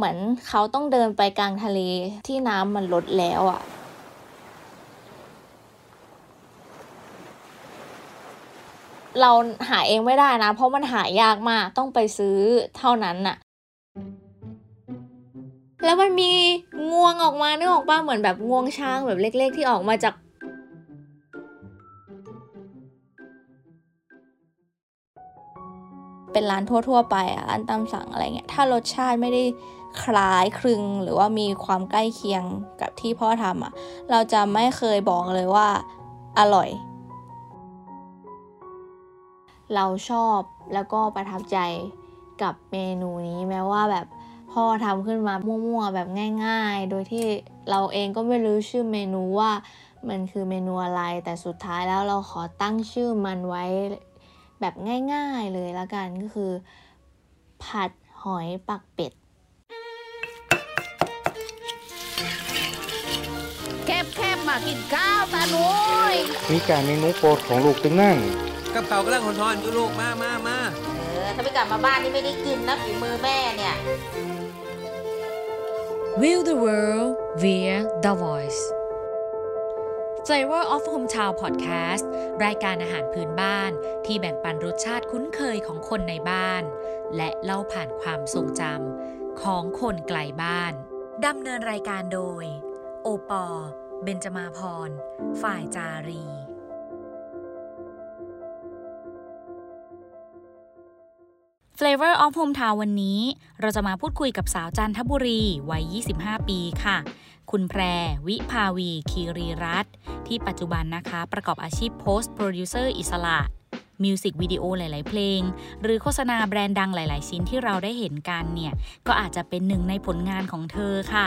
เหมือนเขาต้องเดินไปกลางทะเลที่น้ำมันลดแล้วอะเราหาเองไม่ได้นะ เพราะมันหายากมากต้องไปซื้อเท่านั้นน่ะ แล้วมันมีงวงออกมาเนึกอออกป่ะเหมือนแบบงวงช้างแบบเล็ก ๆ ที่ออกมาจากเป็นร้านทั่ว ๆ ไปอะร้านตามสั่งอะไรเงี้ย ถ้ารสชาติไม่ได้ คล้ายคลึงหรือว่ามีความใกล้เคียงกับที่พ่อทำอะเราจะไม่เคยบอกเลยว่า อร่อย เราชอบแล้วก็ประทับใจกับเมนูนี้แม้ว่าแบบพ่อทำขึ้นมามั่วๆแบบง่าย ๆ โดยที่เราเองก็ไม่รู้ชื่อเมนูว่ามันคือเมนูอะไร แต่สุดท้ายแล้วเราขอตั้งชื่อมันไว้แบบง่าย ๆเลยละกันก็คือ ผัดหอยปักเป็ด มากินข้าวตาหนุยมีการเมนูโปรดของลูกตึงนั่นกับเขากำลังหอนๆอยู่ลูกมามามาเออถ้าไม่กลับมาบ้านนี่ไม่ได้กินนะฝีมือแม่เนี่ย View the world via the voice Flavor of Hometown Podcast รายการอาหารพื้นบ้านที่แบ่งปันรสชาติคุ้นเคยของคนในบ้าน และเล่าผ่านความทรงจำของคนไกลบ้าน ดำเนินรายการโดย โอปอ เบนจมาพร ฝ่ายจารี Flavor of Hometown วันนี้ เราจะมาพูดคุยกับสาวจันทบุรีวัย 25 ปีค่ะ คุณแพร วิภาวี คีรีรัตน์ที่ปัจจุบันนะคะประกอบอาชีพ post producer อิสระมิวสิกวิดีโอหลาย ๆ เพลง หรือโฆษณาแบรนด์ดังหลาย ๆ ชิ้นที่เราได้เห็นกันเนี่ย ก็อาจจะเป็นหนึ่งในผลงานของเธอค่ะ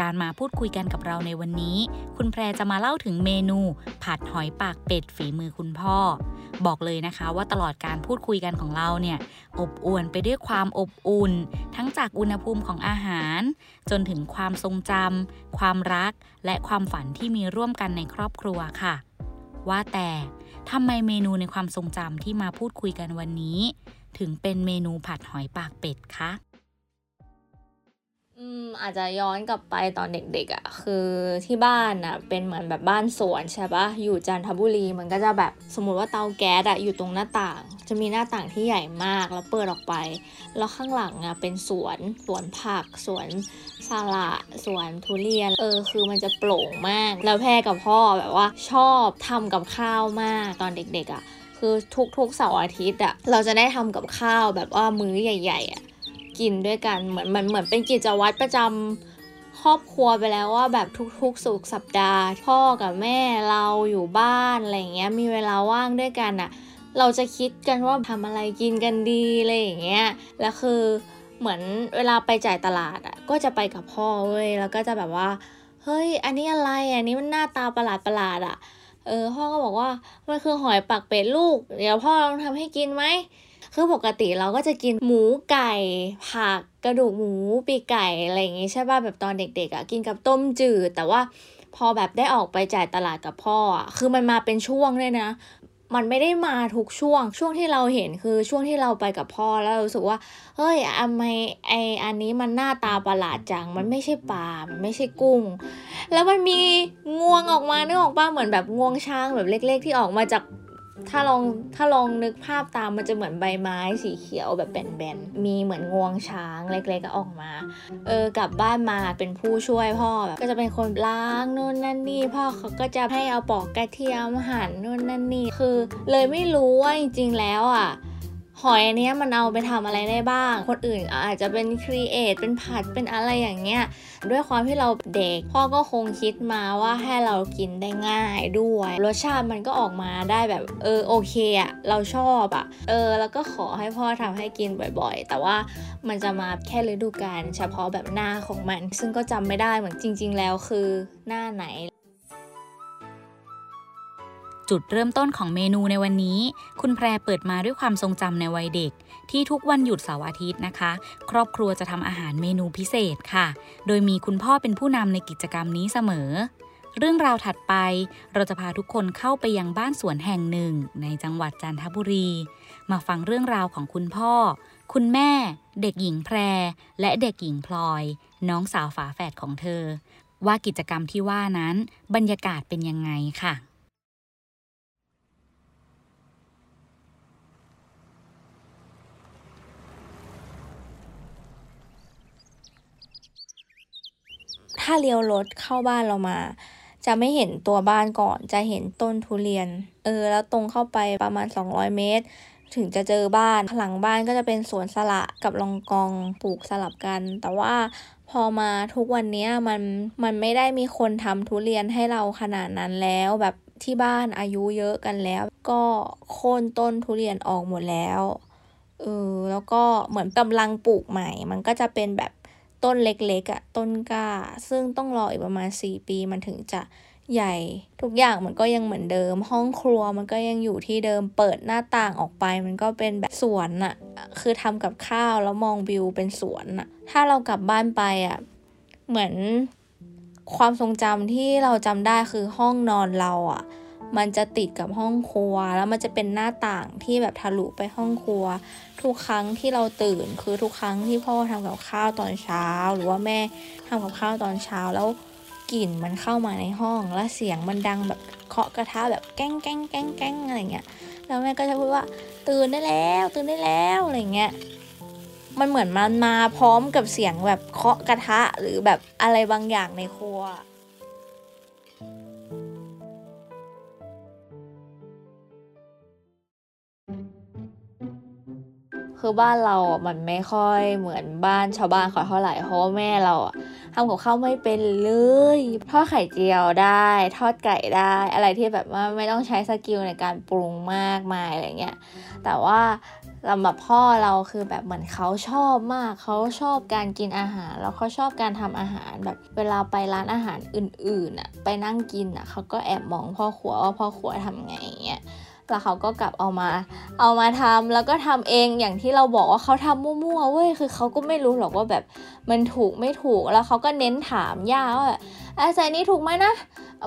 การมาพูดคุยกันกับเราในวันนี้ คุณแพรจะมาเล่าถึงเมนู ผัดหอยปากเป็ดฝีมือคุณพ่อ บอกเลยนะคะว่าตลอดการพูดคุยกันของเราเนี่ย อบอวลไปด้วยความอบอุ่น ทั้งจากอุณหภูมิของอาหาร จนถึงความทรงจำความรัก และความฝันที่มีร่วมกันในครอบครัวค่ะ ว่าแต่ทำไมเมนูในความทรงจำที่มาพูดคุยกันวันนี้ ถึงเป็นเมนูผัดหอยปากเป็ดคะ อืมอาจจะย้อนกลับไปตอนเด็กๆอะ่ะคือที่บ้านอะเป็นเหมือนแบบบ้านสวนใช่ปะอยู่จันทบุรีมันก็จะแบบสมมติว่าเตาแก๊สอะอยู่ตรงหน้าต่าง จะมีหน้าต่างที่ใหญ่มากแล้วเปิดออกไป แล้วข้างหลังอะเป็นสวนสวนผัก สวนสละสวนทุเรียน เออคือมันจะโปร่งมาก แล้วแพ่กับพ่อแบบว่าชอบทำกับข้าวมากตอนเด็กๆอะ่ะคือทุกๆเสาร์อาทิตย์อะเราจะได้ทำกับข้าวแบบว่ามื้อใหญ่ๆอะ กินด้วยกันเหมือนมันเหมือนเป็นกิจวัตรประจำครอบครัวไปแล้วว่าแบบทุกๆสุกสัปดาห์ พ่อกับแม่เราอยู่บ้านอะไรเงี้ยมีเวลาว่างด้วยกันอะเราจะคิดกันว่าทำอะไรกินกันดีอะไรอย่างเงี้ยแล้วคือเหมือนเวลาไปจ่ายตลาดอะก็จะไปกับพ่อเว้ยแล้วก็จะแบบว่าเฮ้ย อันนี้อะไรอันนี้มันหน้าตาประหลาดประหลาดอะเออพ่อก็บอกว่ามันคือหอยปักเป็ดลูก เดี๋ยวพ่อลองทำให้กินไหม คือปกติเราก็จะกินหมูไก่ผักกระดูกหมูปีกไก่อะไรอย่างงี้ใช่ป่ะแบบตอนเด็กๆอะ่ะกินกับต้มจืด แต่ว่าพอแบบได้ออกไปจ่ายตลาดกับพ่ออะ่ะคือมันมาเป็นช่วงด้วยนะมันไม่ได้มาทุกช่วง ช่วงที่เราเห็นคือช่วงที่เราไปกับพ่อแล้วเรารู้สึกว่า เฮ้ยทำไมไออันนี้มันหน้าตาประหลาดจัง มันไม่ใช่ปลา มันไม่ใช่กุ้ง แล้วมันมีงวงออกมานึกออกป่ะเหมือนแบบงวงช้างแบบเล็ก ๆ ที่ออกมาจาก ถ้าลองถ้าลองนึกภาพตามมันจะเหมือนใบไม้สีเขียวแบบแบนๆ มีเหมือนงวงช้างเล็กๆก็ออกมา เออกลับบ้านมาเป็นผู้ช่วยพ่อแบบก็จะเป็นคนล้างนู่นนั่นนี่พ่อเขาก็จะให้เอาปอกกระเทียมหั่นนู่นนั่นนี่คือ เลยไม่รู้ว่าจริงๆแล้วอะ หอยอันนี้มันเอาไปทำอะไรได้บ้าง คนอื่นอาจจะเป็นครีเอทเป็นผัดเป็นอะไรอย่างเงี้ย ด้วยความที่เราเด็ก พ่อก็คงคิดมาว่าให้เรากินได้ง่ายด้วย รสชาติมันก็ออกมาได้แบบเออโอเคอะเราชอบอะเออ แล้วก็ขอให้พ่อทำให้กินบ่อยๆ แต่ว่ามันจะมาแค่ฤดูกาลเฉพาะแบบหน้าของมัน ซึ่งก็จำไม่ได้เหมือนจริง ๆ แล้วคือหน้าไหน จุดเริ่มต้นของเมนูในวันนี้ คุณแพรเปิดมาด้วยความทรงจำในวัยเด็ก ที่ทุกวันหยุดเสาร์อาทิตย์นะคะ ครอบครัวจะทำอาหารเมนูพิเศษค่ะ โดยมีคุณพ่อเป็นผู้นำในกิจกรรมนี้เสมอ เรื่องราวถัดไป เราจะพาทุกคนเข้าไปยังบ้านสวนแห่งหนึ่ง ในจังหวัดจันทบุรี มาฟังเรื่องราวของคุณพ่อ คุณแม่ เด็กหญิงแพร และเด็กหญิงพลอย น้องสาวฝาแฝดของเธอ ว่ากิจกรรมที่ว่านั้นบรรยากาศเป็นยังไงค่ะ ถ้าเลี้ยวรถเข้าบ้านเรามา จะไม่เห็นตัวบ้านก่อน จะเห็นต้นทุเรียน เออ แล้วตรงเข้าไปประมาณ 200 เมตร ถึงจะเจอบ้าน หลังบ้านก็จะเป็นสวนสละกับลองกองปลูกสลับกัน แต่ว่าพอมาทุกวันนี้มันมันไม่ได้มีคนทำทุเรียนให้เราขนาดนั้นแล้วแบบที่บ้านอายุเยอะกันแล้ว ก็โค่นต้นทุเรียนออกหมดแล้วเออแล้วก็เหมือนกำลังปลูกใหม่ มันก็จะเป็นแบบ ต้นเล็กๆอะ่ะต้นกล้า ซึ่งต้องรออีกประมาณ 4 ปีมันถึงจะใหญ่ ทุกอย่างมันก็ยังเหมือนเดิม ห้องครัวมันก็ยังอยู่ที่เดิมเปิดหน้าต่างออกไป มันก็เป็นแบบสวนอะ่ะคือทำกับข้าวแล้วมองวิวเป็นสวนอะ่ะถ้าเรากลับบ้านไปอะ่ะเหมือนความทรงจำที่เราจำได้คือห้องนอนเราอะ่ะ มันจะติดกับห้องครัว แล้วมันจะเป็นหน้าต่างที่แบบทะลุไปห้องครัว ทุกครั้งที่เราตื่นคือทุกครั้งที่พ่อทำกับข้าวตอนเช้า หรือว่าแม่ทำกับข้าวตอนเช้าแล้วกลิ่นมันเข้ามาในห้อง แล้วเสียงมันดังแบบเคาะกระทะแบบแก้งแก้งแก้งแก้งอะไรเงี้ยแล้วแม่ก็จะพูดว่าตื่นได้แล้วตื่นได้แล้วอะไรเงี้ยมันเหมือนมันมาพร้อมกับเสียงแบบเคาะกระทะหรือแบบอะไรบางอย่างในครัว คือบ้านเราอะมันไม่ค่อยเหมือนบ้านชาวบ้านขาเท่าไหร่เพราะแม่เราอะทำกับข้าวไม่เป็นเลยทอดไข่เจียวได้ ทอดไก่ได้ อะไรที่แบบว่าไม่ต้องใช้สกิลในการปรุงมากมายอะไรเงี้ยแต่ว่าสำหรับพ่อเราคือแบบเหมือนเขาชอบมากเขาชอบการกินอาหาร แล้วเขาชอบการทำอาหารแบบเวลาไปร้านอาหารอื่นๆอะไปนั่งกินอะเขาก็แอบมองพ่อครัวว่าพ่อครัวทำไงเงี้ย แล้วเขาก็กลับเอามา เอามาทำแล้วก็ทำเองอย่างที่เราบอกว่าเขาทำมั่วๆเว้ยคือเขาก็ไม่รู้หรอกว่าแบบมันถูกไม่ถูกแล้วเขาก็เน้นถามย่าว่าอะใส่นี้ถูกไหมนะ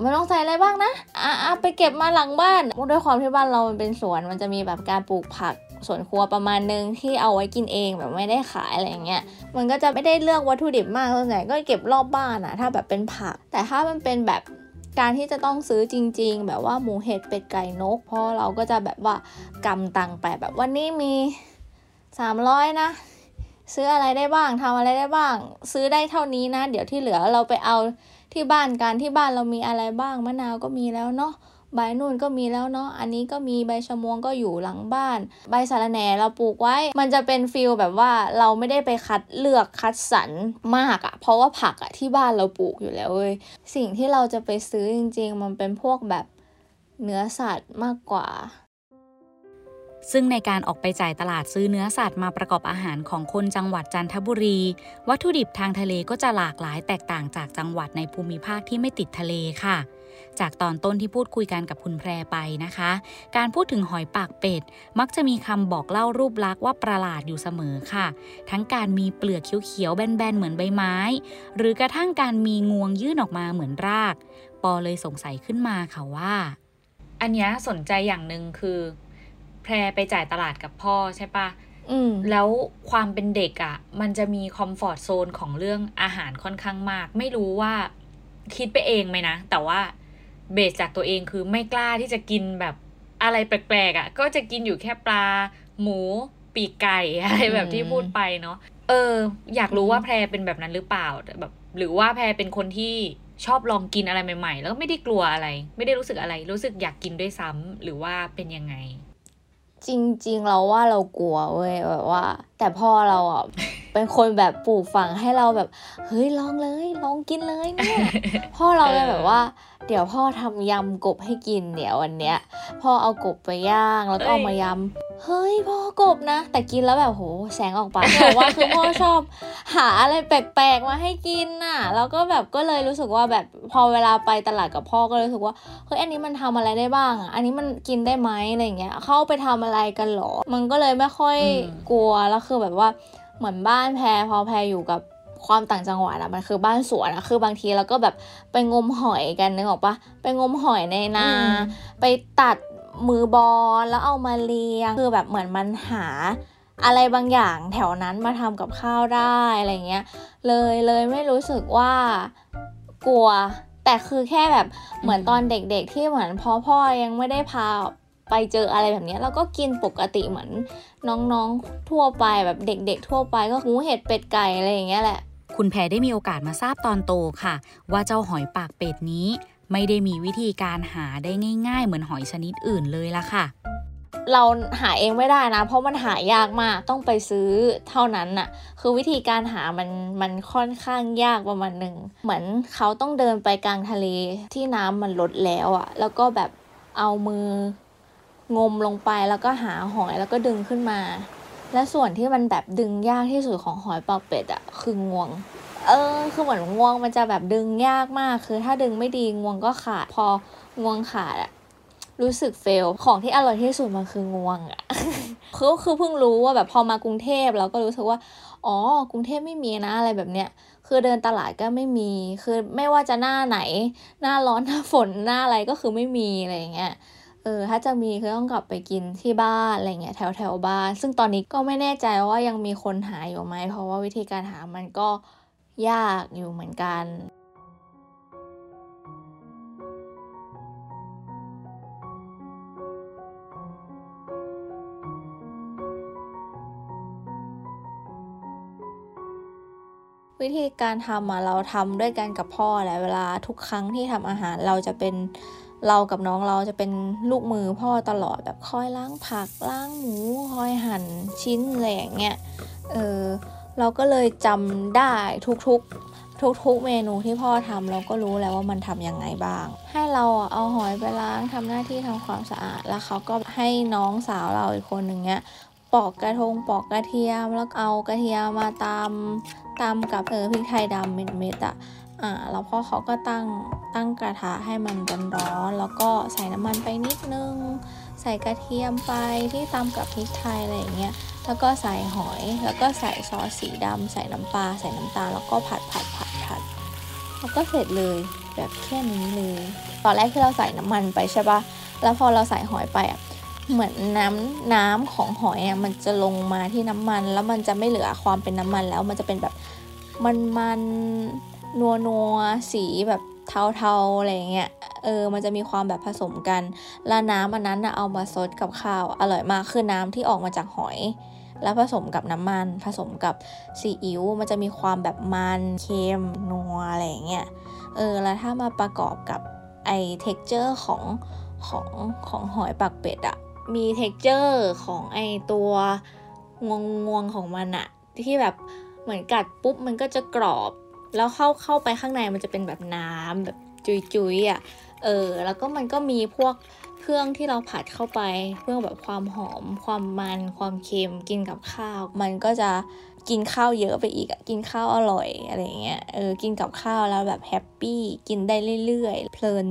มันต้องใส่อะไรบ้างนะอะอะไปเก็บมาหลังบ้านด้วยความที่บ้านเรามันเป็นสวนมันจะมีแบบการปลูกผักสวนครัวประมาณนึงที่เอาไว้กินเองแบบไม่ได้ขายอะไรอย่างเงี้ย มันก็จะไม่ได้เลือกวัตถุดิบมากส่วนใหญ่ก็เก็บรอบบ้านอะถ้าแบบเป็นผัก แต่ถ้ามันเป็นแบบ การที่จะต้องซื้อจริง ๆ แบบว่าหมูเห็ดเป็ดไก่นก เพราะเราก็จะแบบว่ากำตังไปแบบวันนี้มีสามร้อยนะ ซื้ออะไรได้บ้างทำอะไรได้บ้าง ซื้อได้เท่านี้นะ เดี๋ยวที่เหลือเราไปเอาที่บ้านการที่บ้านเรามีอะไรบ้างมะนาวก็มีแล้วเนาะ ใบนู่นก็มีแล้วเนาะอันนี้ก็มีใบชะมวงก็อยู่หลังบ้าน ใบสะระแหน่เราปลูกไว้ มันจะเป็นฟิลแบบว่าเราไม่ได้ไปคัดเลือกคัดสรรมากอะเพราะว่าผักอะที่บ้านเราปลูกอยู่แล้วเว้ยสิ่งที่เราจะไปซื้อจริง ๆ มันเป็นพวกแบบเนื้อสัตว์มากกว่าซึ่งในการออกไปจ่ายตลาดซื้อเนื้อสัตว์มาประกอบอาหารของคนจังหวัดจันทบุรี วัตถุดิบทางทะเลก็จะหลากหลายแตกต่างจากจังหวัดในภูมิภาคที่ไม่ติดทะเลค่ะ จากตอนต้นที่พูดคุยกันกับคุณแพรไปนะคะ การพูดถึงหอยปากเป็ด มักจะมีคำบอกเล่ารูปลักษณ์ว่าประหลาดอยู่เสมอค่ะ ทั้งการมีเปลือกเขียวๆแบนๆเหมือนใบไม้ หรือกระทั่งการมีงวงยื่นออกมาเหมือนราก ปอเลยสงสัยขึ้นมาค่ะว่า อันนี้สนใจอย่างหนึ่งคือ แพรไปจ่ายตลาดกับพ่อใช่ปะอืมแล้วความเป็นเด็กอะ่ะ มันจะมีคอมฟอร์ทโซนของเรื่องอาหารค่อนข้างมาก ไม่รู้ว่าคิดไปเองไหมนะ แต่ว่า เบสจากตัวเองคือไม่กล้าที่จะกินแบบอะไรแปลกๆอะ่ะ ก็จะกินอยู่แค่ปลา หมู ปีกไก่อะไรแบบที่พูดไปเนาะเออ อยากรู้ว่าแพรเป็นแบบนั้นหรือเปล่าแต่แบบ หรือว่าแพรเป็นคนที่ชอบลองกินอะไรใหม่ๆ แล้วก็ไม่ได้กลัวอะไร ไม่ได้รู้สึกอะไร รู้สึกอยากกินด้วยซ้ำหรือว่าเป็นยังไง จริงๆ เราว่าเรากลัวเว้ยแบบว่า แต่พ่อเราอะ เป็นคนแบบปลูกฝังให้เราแบบเฮ้ยลองเลยลองกินเลยเนี่ยพ่อเราเลยแบบว่า เดี๋ยวพ่อทำยำกบให้กินเดี๋ยววันเนี้ยพ่อเอากบไปย่างแล้วก็เอามายำเฮ้ยพ่อกบนะ แต่กินแล้วแบบโหแสงออกปากแต่ว่าคือพ่อชอบ หาอะไรแปลกๆมาให้กินน่ะ แล้วก็แบบก็เลยรู้สึกว่าแบบพอเวลาไปตลาดกับพ่อก็เลยรู้สึกว่าเฮ้ยอันนี้มันทำอะไรได้บ้างอะอันนี้มันกินได้ไหมอะไรอย่างเงี้ยเข้าไปทำอะไรกันหรอ มันก็เลยไม่ค่อยอืมกลัวแล้วคือแบบว่า เหมือนบ้านแพรพอแพรอยู่กับความต่างจังหวัดอะมันคือบ้านสวนอะคือบางทีเราก็แบบไปงมหอยกันนึกออกปะไปงมหอยในนาอืมไปตัดมือบอลแล้วเอามาเลี้ยงคือแบบเหมือนมันหาอะไรบางอย่างแถวนั้นมาทำกับข้าวได้อะไรเงี้ย เลยเลยไม่รู้สึกว่ากลัว แต่คือแค่แบบเหมือนตอนเด็กๆที่เหมือนพ่อพ่อยังไม่ได้พา ไปเจออะไรแบบเนี้ยเราก็กินปกติเหมือนน้องๆทั่วไปแบบเด็ก ๆ ทั่วไปก็หมูเห็ดเป็ดไก่อะไรอย่างเงี้ยแหละ คุณแพรได้มีโอกาสมาทราบตอนโตค่ะ ว่าเจ้าหอยปากเป็ดนี้ ไม่ได้มีวิธีการหาได้ง่าย ๆ เหมือนหอยชนิดอื่นเลยละค่ะเราหาเองไม่ได้นะ เพราะมันหายากมากต้องไปซื้อเท่านั้นน่ะ คือวิธีการหามันมันค่อนข้างยากประมาณหนึ่งเหมือนเขาต้องเดินไปกลางทะเลที่น้ำมันลดแล้วอะ่ะ แล้วก็แบบเอามือ งมลงไปแล้วก็หาหอยแล้วก็ดึงขึ้นมา และส่วนที่มันแบบดึงยากที่สุดของหอยปาเป็ดอะคืองวง เออ คือเหมือนงวงมันจะแบบดึงยากมาก คือถ้าดึงไม่ดีงวงก็ขาด พองวงขาดอะรู้สึกเฟล ของที่อร่อยที่สุดมันคืองวงอะคือคือเพิ่งรู้ว่าแบบพอมากรุงเทพเราก็รู้สึกว่า อ๋อ กรุงเทพไม่มีนะอะไรแบบเนี้ย คือเดินตลาดก็ไม่มี คือไม่ว่าจะหน้าไหน หน้าร้อนหน้าฝนหน้าอะไรก็คือไม่มีอะไรอย่างเงี้ย เออถ้าจะมีคือต้องกลับไปกินที่บ้านอะไรเงี้ยแถวแถวบ้าน ซึ่งตอนนี้ก็ไม่แน่ใจว่ายังมีคนหาอยู่ไหมเพราะว่าวิธีการหามันก็ยากอยู่เหมือนกันวิธีการทำอะเราทำด้วยกันกับพ่อแหละเวลาทุกครั้งที่ทำอาหารเราจะเป็น เรากับน้องเราจะเป็นลูกมือพ่อตลอดแบบคอยล้างผักล้างหมูคอยหั่นชิ้นอะไรอย่างเงี้ยเออเราก็เลยจำได้ทุกๆ ทุกๆเมนูที่พ่อทำเราก็รู้แล้วว่ามันทำยังไงบ้าง ให้เราเอาหอยไปล้างทำหน้าที่ทำความสะอาด แล้วเขาก็ให้น้องสาวเราอีกคนหนึ่งเนี้ยปอกกระทงปอกกระเทียมแล้วเอากระเทียมมาตำตำกับเออพริกไทยดำเม็ดๆอะ อ่าแล้วพ่อเขาก็ตั้งตั้งกระทะให้มันร้อนๆแล้วก็ใส่น้ำมันไปนิดนึง ใส่กระเทียมไปที่ตำกับพริกไทยอะไรอย่างเงี้ยแล้วก็ใส่หอยแล้วก็ใส่ซอสสีดำใส่น้ำปลาใส่น้ำตาลแล้วก็ผัดผัดผัดผัดแล้วก็เสร็จเลยแบบแค่นี้เลย ตอนแรกที่เราใส่น้ำมันไปใช่ปะแล้วพอเราใส่หอยไปอะเหมือนน้ำน้ำของหอยอะมันจะลงมาที่น้ำมัน แล้วมันจะไม่เหลือความเป็นน้ำมันแล้วมันจะเป็นแบบมันมัน นัวนัวสีแบบเทาๆอะไรเงี้ยเออ มันจะมีความแบบผสมกัน แล้วน้ำอันนั้นนะเอามาซดกับข้าว อร่อยมากคือน้ำที่ออกมาจากหอย แล้วผสมกับน้ำมัน ผสมกับซีอิ๊ว มันจะมีความแบบมันเค็มนัวอะไรเงี้ย เออ แล้วถ้ามาประกอบกับไอ texture ของของของหอยปากเป็ดอะมี texture ของไอตัวงวงงวงของมันอะที่แบบเหมือนกัดปุ๊บมันก็จะกรอบ แล้วเข้าเข้าไปข้างในมันจะเป็นแบบน้ำแบบจุยๆอะเออ แล้วก็มันก็มีพวกเครื่องที่เราผัดเข้าไปเพื่อแบบความหอม ความมัน ความเค็มกินกับข้าว มันก็จะกินข้าวเยอะไปอีกอะกินข้าวอร่อยอะไรเงี้ยเออกินกับข้าวแล้วแบบแฮปปี้กินได้เรื่อยๆ เพลิน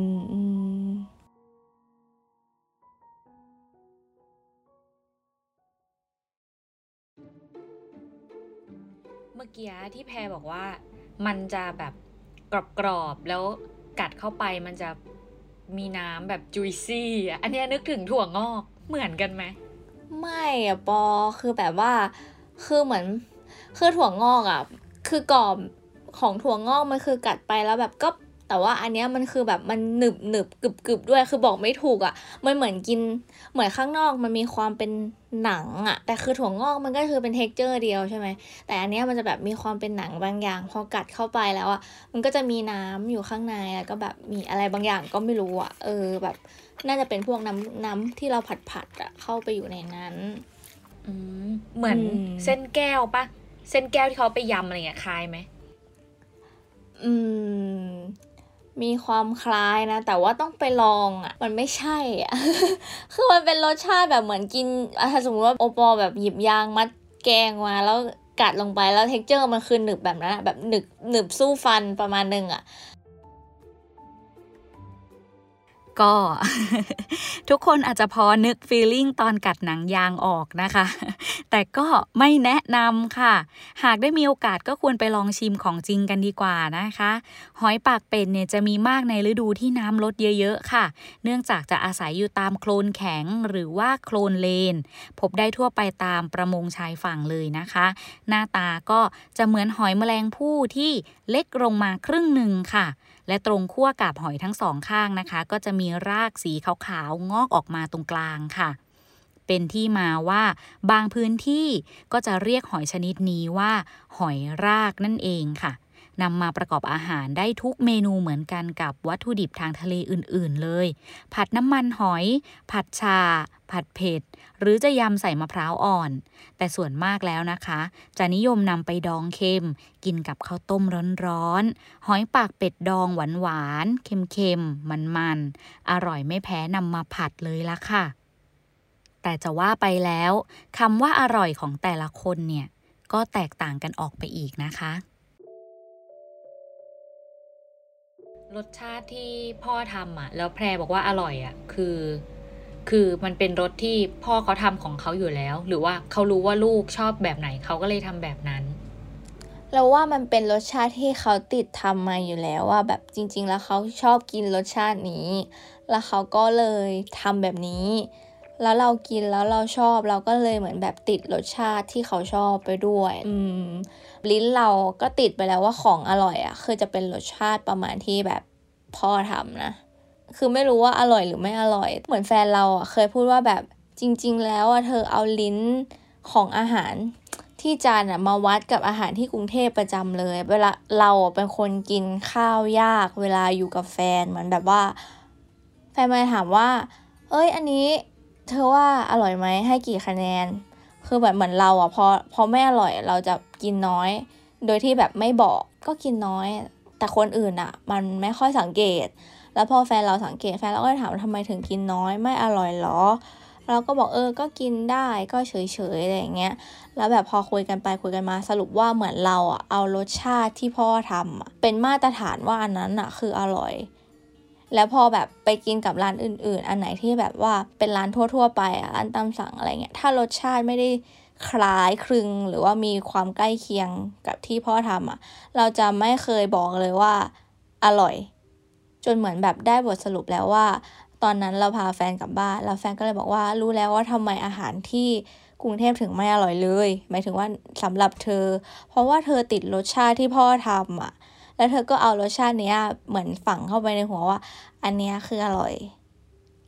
เมื่อกี้ที่แพรบอกว่า มันจะแบบกรอบๆแล้วกัดเข้าไปมันจะมีน้ำแบบจุยซี่อะอันนี้นึกถึงถั่วงอกเหมือนกันไหมไม่อะปอคือแบบว่า คือเหมือน คือถั่วงอกอะคือกรอบของถั่วงอกมันคือกัดไปแล้วแบบก็ แต่ว่าอันเนี้ยมันคือแบบมันหนึบหนึบกรึบกรึบด้วยคือบอกไม่ถูกอะมันเหมือนกินเหมือนข้างนอกมันมีความเป็นหนังอะแต่คือถั่วงอกมันก็คือเป็น texture เดียวใช่ไหมแต่อันเนี้ยมันจะแบบมีความเป็นหนังบางอย่าง พอกัดเข้าไปแล้วอะมันก็จะมีน้ำอยู่ข้างในแล้วก็แบบมีอะไรบางอย่างก็ไม่รู้อะเออแบบน่าจะเป็นพวกน้ำน้ำที่เราผัดผัดๆอะเข้าไปอยู่ในนั้นอืมเหมือนอืมเส้นแก้วปะเส้นแก้วที่เขาไปยำอะไรเงี้ยคล้ายไหมอืม มีความคล้ายนะ แต่ว่าต้องไปลองอะ มันไม่ใช่อะ คือมันเป็นรสชาติแบบเหมือนกินอะถ้าสมมติว่าโอปอแบบหยิบยางมัดแกงมาแล้วกัดลงไปแล้ว texture มันคือหนึบแบบนั้นแบบหนึบหนึบสู้ฟันประมาณหนึ่งอะ ก็ ทุกคนอาจจะพอนึก feeling ตอนกัดหนังยางออกนะคะ แต่ก็ไม่แนะนำค่ะ หากได้มีโอกาสก็ควรไปลองชิมของจริงกันดีกว่านะคะ หอยปากเป็ดเนี่ยจะมีมากในฤดูที่น้ำลดเยอะๆค่ะ เนื่องจากจะอาศัยอยู่ตามโคลนแข็งหรือว่าโคลนเลน พบได้ทั่วไปตามประมงชายฝั่งเลยนะคะ หน้าตาก็จะเหมือนหอยแมลงผู้ที่เล็กลงมาครึ่งหนึ่งค่ะ และตรงขั้วกับหอยทั้งสองข้างนะคะ ก็จะมีรากสีขาวๆงอกออกมาตรงกลางค่ะ เป็นที่มาว่าบางพื้นที่ก็จะเรียกหอยชนิดนี้ว่า หอยรากนั่นเองค่ะ นำมาประกอบอาหารได้ทุกเมนูเหมือนกันกับวัตถุดิบทางทะเลอื่น ๆ เลย ผัดน้ำมันหอย ผัดชา ผัดเผ็ด หรือจะยำใส่มะพร้าวอ่อน แต่ส่วนมากแล้วนะคะ จะนิยมนำไปดองเค็ม กินกับข้าวต้มร้อนๆ หอยปากเป็ดดองหวานๆ เค็มๆ มันๆ อร่อยไม่แพ้นำมาผัดเลยละค่ะแต่จะว่าไปแล้วคำว่าอร่อยของแต่ละคนเนี่ย ก็แตกต่างกันออกไปอีกนะคะ รสชาติที่พ่อทำอะ แล้วแพรบอกว่าอร่อยอะ คือ คือมันเป็นรสที่พ่อเขาทำของเขาอยู่แล้ว หรือว่าเขารู้ว่าลูกชอบแบบไหนเขาก็เลยทำแบบนั้น เราว่ามันเป็นรสชาติที่เขาติดทำมาอยู่แล้วว่าแบบจริง ๆ แล้วเขาชอบกินรสชาตินี้ แล้วเขาก็เลยทำแบบนี้ แล้วเรากินแล้วเราชอบเราก็เลยเหมือนแบบติดรสชาติที่เขาชอบไปด้วย อืม ลิ้นเราก็ติดไปแล้วว่าของอร่อยอะ่ะคือจะเป็นรสชาติประมาณที่แบบพ่อทำนะ คือไม่รู้ว่าอร่อยหรือไม่อร่อย เหมือนแฟนเราอะเคยพูดว่าแบบจริง ๆ แล้วอะเธอเอาลิ้นของอาหารที่จานอะมาวัดกับอาหารที่กรุงเทพประจำเลย เวลาเราอะเป็นคนกินข้าวยาก เวลาอยู่กับแฟนเหมือนแบบว่า แฟนมาถามว่า เอ้ย อันนี้ เธอว่าอร่อยไหมให้กี่คะแนน คือแบบเหมือนเราอะพอพอไม่อร่อยเราจะกินน้อย โดยที่แบบไม่บอกก็กินน้อย แต่คนอื่นอะ มันไม่ค่อยสังเกต แล้วพอแฟนเราสังเกตแฟนเราก็ถามทำไมถึงกินน้อยไม่อร่อยหรอ เราก็บอกเออก็กินได้ก็เฉยๆอะไรอย่างเงี้ยแล้วแบบพอคุยกันไปคุยกันมาสรุปว่าเหมือนเราอะเอารสชาติที่พ่อทำเป็นมาตรฐานว่าอันนั้นอะคืออร่อย แล้วพอแบบไปกินกับร้านอื่น ๆ อันไหนที่แบบว่าเป็นร้านทั่ว ๆ ไปอะร้านตามสั่งอะไรเงี้ยถ้ารสชาติไม่ได้คล้ายคลึงหรือว่ามีความใกล้เคียงกับที่พ่อทำอะ เราจะไม่เคยบอกเลยว่าอร่อย จนเหมือนแบบได้บทสรุปแล้วว่า ตอนนั้นเราพาแฟนกลับบ้านแล้วแฟนก็เลยบอกว่ารู้แล้วว่าทำไมอาหารที่กรุงเทพถึงไม่อร่อยเลย หมายถึงว่าสำหรับเธอ เพราะว่าเธอติดรสชาติที่พ่อทำอะ แล้วเธอก็เอารสชาติเนี้ยเหมือนฝังเข้าไปในหัวว่า อันเนี้ยคืออร่อย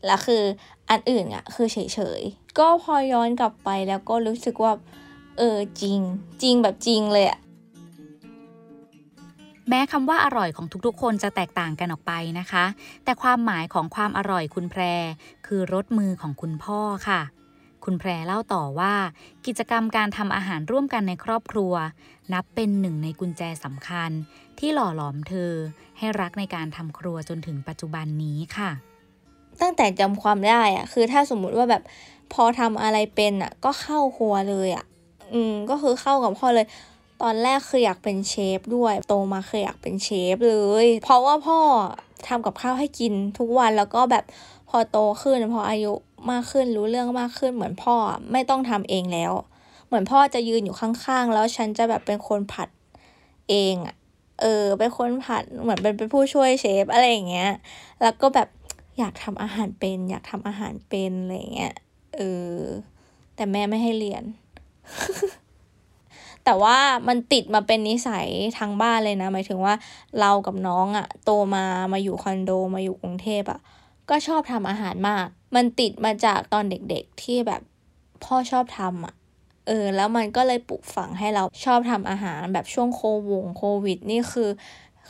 แล้วคืออันอื่นอะคือเฉยๆ ก็พอย้อนกลับไปแล้วก็รู้สึกว่า เออจริง จริงแบบจริงเลยอะแม้คำว่าอร่อยของทุกๆ คนจะแตกต่างกันออกไปนะคะ แต่ความหมายของความอร่อยคุณแพร คือรสมือของคุณพ่อค่ะ คุณแพรเล่าต่อว่า กิจกรรมการทำอาหารร่วมกันในครอบครัว นับเป็นหนึ่งในกุญแจสำคัญ ที่หล่อหลอมเธอ ให้รักในการทำครัวจนถึงปัจจุบันนี้ค่ะ ตั้งแต่จำความได้อะคือถ้าสมมุติว่าแบบพอทำอะไรเป็นอะก็เข้าครัวเลยอะอืมก็คือเข้ากับพ่อเลย ตอนแรกคืออยากเป็นเชฟด้วย โตมาคืออยากเป็นเชฟเลย เพราะว่าพ่อทำกับข้าวให้กินทุกวันแล้วก็แบบพอโตขึ้นพออายุ มากขึ้นรู้เรื่องมากขึ้น เหมือนพ่อไม่ต้องทำเองแล้ว เหมือนพ่อจะยืนอยู่ข้างๆ แล้วฉันจะแบบเป็นคนผัดเองอะเออเป็นคนผัดเหมือนเป็นเป็นผู้ช่วยเชฟอะไรอย่างเงี้ย แล้วก็แบบอยากทำอาหารเป็น อยากทำอาหารเป็นอะไรเงี้ยเออแต่แม่ไม่ให้เรียน แต่ว่ามันติดมาเป็นนิสัยทางบ้านเลยนะ หมายถึงว่าเรากับน้องอะ่ะโตมามาอยู่คอนโดมาอยู่กรุงเทพอะ่ะ ก็ชอบทำอาหารมาก มันติดมาจากตอนเด็กๆที่แบบพ่อชอบทำอะ เออ แล้วมันก็เลยปลูกฝังให้เราชอบทำอาหารแบบช่วงโควงโควิด นี่คือ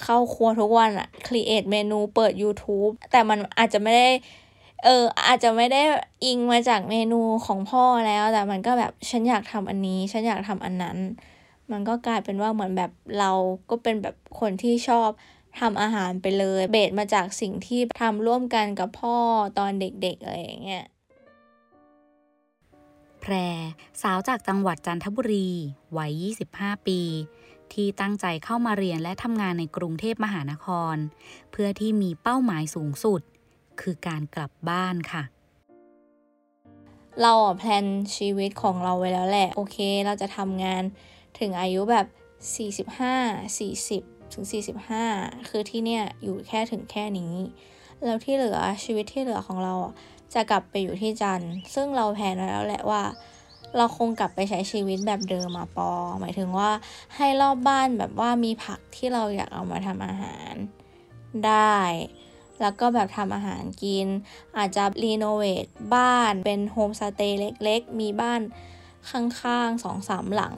เข้าครัวทุกวันอะครีเอทเมนูเปิด YouTube แต่มันอาจจะไม่ได้ เออ อาจจะไม่ได้อิงมาจากเมนูของพ่อแล้ว แต่มันก็แบบฉันอยากทำอันนี้ ฉันอยากทำอันนั้น มันก็กลายเป็นว่าเหมือนแบบเราก็เป็นแบบคนที่ชอบ ทำอาหารไปเลย เบสมาจากสิ่งที่ทำร่วมกันกับพ่อตอนเด็กๆอะไรอย่างเงี้ยแพรสาวจากจังหวัดจันทบุรีวัย 25 ปี ที่ตั้งใจเข้ามาเรียนและทำงานในกรุงเทพมหานคร เพื่อที่มีเป้าหมายสูงสุด คือการกลับบ้านค่ะ เราอะแพลนชีวิตของเราไว้แล้วแหละ โอเค เราจะทำงานถึงอายุแบบ 45 40 ถึง 45 คือที่เนี่ยอยู่แค่ถึงแค่นี้ แล้วที่เหลือชีวิตที่เหลือของเราจะกลับไปอยู่ที่จันทร์ซึ่งเราแพลนไว้แล้วแหละว่า เราคงกลับไปใช้ชีวิตแบบเดิมมาปอ หมายถึงว่าให้รอบบ้านแบบว่ามีผักที่เราอยากเอามาทำอาหารได้ แล้วก็แบบทำอาหารกิน อาจจะรีโนเวทบ้านเป็นโฮมสเตย์เล็กๆ มีบ้านข้างๆสองสามหลัง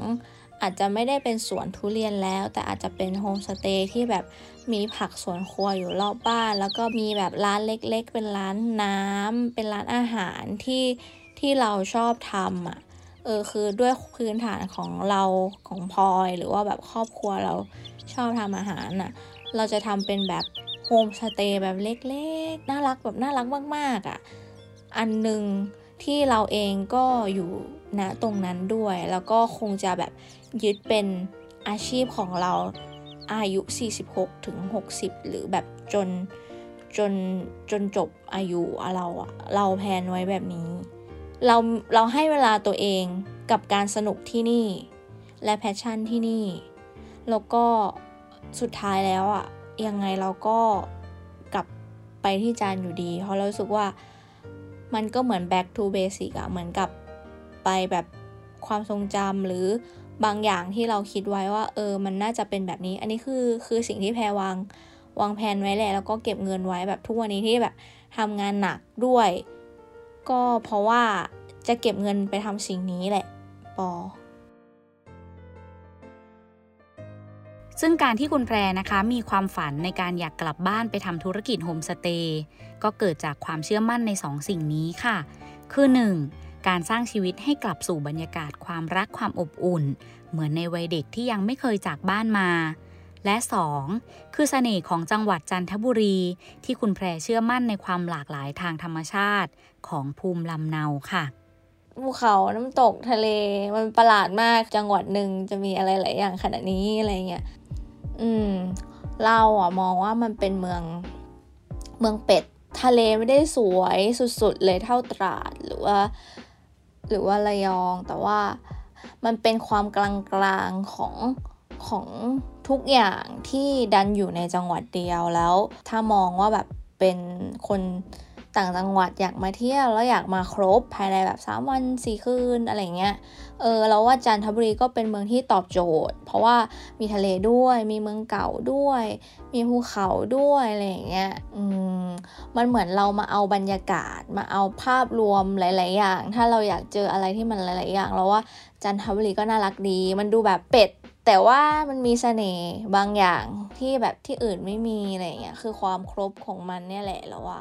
อาจจะไม่ได้เป็นสวนทุเรียนแล้ว แต่อาจจะเป็นโฮมสเตย์ที่แบบมีผักสวนครัวอยู่รอบบ้าน แล้วก็มีแบบร้านเล็กๆ เป็นร้านน้ำเป็นร้านอาหารที่ที่เราชอบทำอะเออคือด้วยพื้นฐานของเราของพลอยหรือว่าแบบครอบครัวเราชอบทำอาหารน่ะเราจะทำเป็นแบบโฮมสเตย์แบบเล็กๆ น่ารักแบบน่ารักมากๆอะ่ะ อันหนึ่งที่เราเองก็อยู่ ณตรงนั้นด้วย แล้วก็คงจะแบบยึดเป็นอาชีพของเราอายุ 46 ถึง 60 หรือแบบจนจนจนจบอายุเราอะเรา plan ไว้แบบนี้ เราเราให้เวลาตัวเองกับการสนุกที่นี่ และ passion ที่นี่ แล้วก็สุดท้ายแล้วอะยังไงเราก็กลับไปที่จานอยู่ดี เพราะเราสึกว่ามันก็เหมือน back to basic อะเหมือนกับ ไปแบบความทรงจำหรือบางอย่างที่เราคิดไว้ว่า เออ มันน่าจะเป็นแบบนี้ อันนี้คือคือสิ่งที่แพรวางวางแผนไว้แหละ แล้วก็เก็บเงินไว้แบบทุกวันนี้ที่แบบทำงานหนักด้วย ก็เพราะว่าจะเก็บเงินไปทำสิ่งนี้แหละ ปอ ซึ่งการที่คุณแพรนะคะมีความฝันในการอยากกลับบ้านไปทำธุรกิจโฮมสเตย์ก็เกิดจากความเชื่อมั่นในสองสิ่งนี้ค่ะ คือ 1. การสร้างชีวิตให้กลับสู่บรรยากาศความรักความอบอุ่น เหมือนในวัยเด็กที่ยังไม่เคยจากบ้านมา และ 2. คือเสน่ห์ของจังหวัดจันทบุรี ที่คุณแพรเชื่อมั่นในความหลากหลายทางธรรมชาติของภูมิลำเนาค่ะภูเขาน้ำตกทะเลมันประหลาดมากจังหวัดหนึ่งจะมีอะไรหลายอย่างขนาดนี้อะไรเงี้ยอืม เราอะมองว่ามันเป็นเมืองเมืองเป็ด ทะเลไม่ได้สวยสุดๆเลยเท่าตราดหรือว่า หรือว่าระยอง แต่ว่ามันเป็นความกลางๆของของทุกอย่างที่ดันอยู่ในจังหวัดเดียวแล้ว ถ้ามองว่าแบบเป็นคน ต่างจังหวัดอยากมาเที่ยวแล้วอยากมาครบภายในแบบ 3 วัน 4 คืนอะไรเงี้ย เออเราว่าจันทบุรีก็เป็นเมืองที่ตอบโจทย์ เพราะว่ามีทะเลด้วย มีเมืองเก่าด้วย มีภูเขาด้วยอะไรเงี้ย อืม มันเหมือนเรามาเอาบรรยากาศ มาเอาภาพรวมหลาย ๆ อย่าง ถ้าเราอยากเจออะไรที่มันหลาย ๆ อย่างเราว่าจันทบุรีก็น่ารักดี มันดูแบบเป็ดแต่ว่ามันมีเสน่ห์บางอย่างที่แบบที่อื่นไม่มีอะไรเงี้ยคือความครบของมันเนี่ยแหละแล้วว่า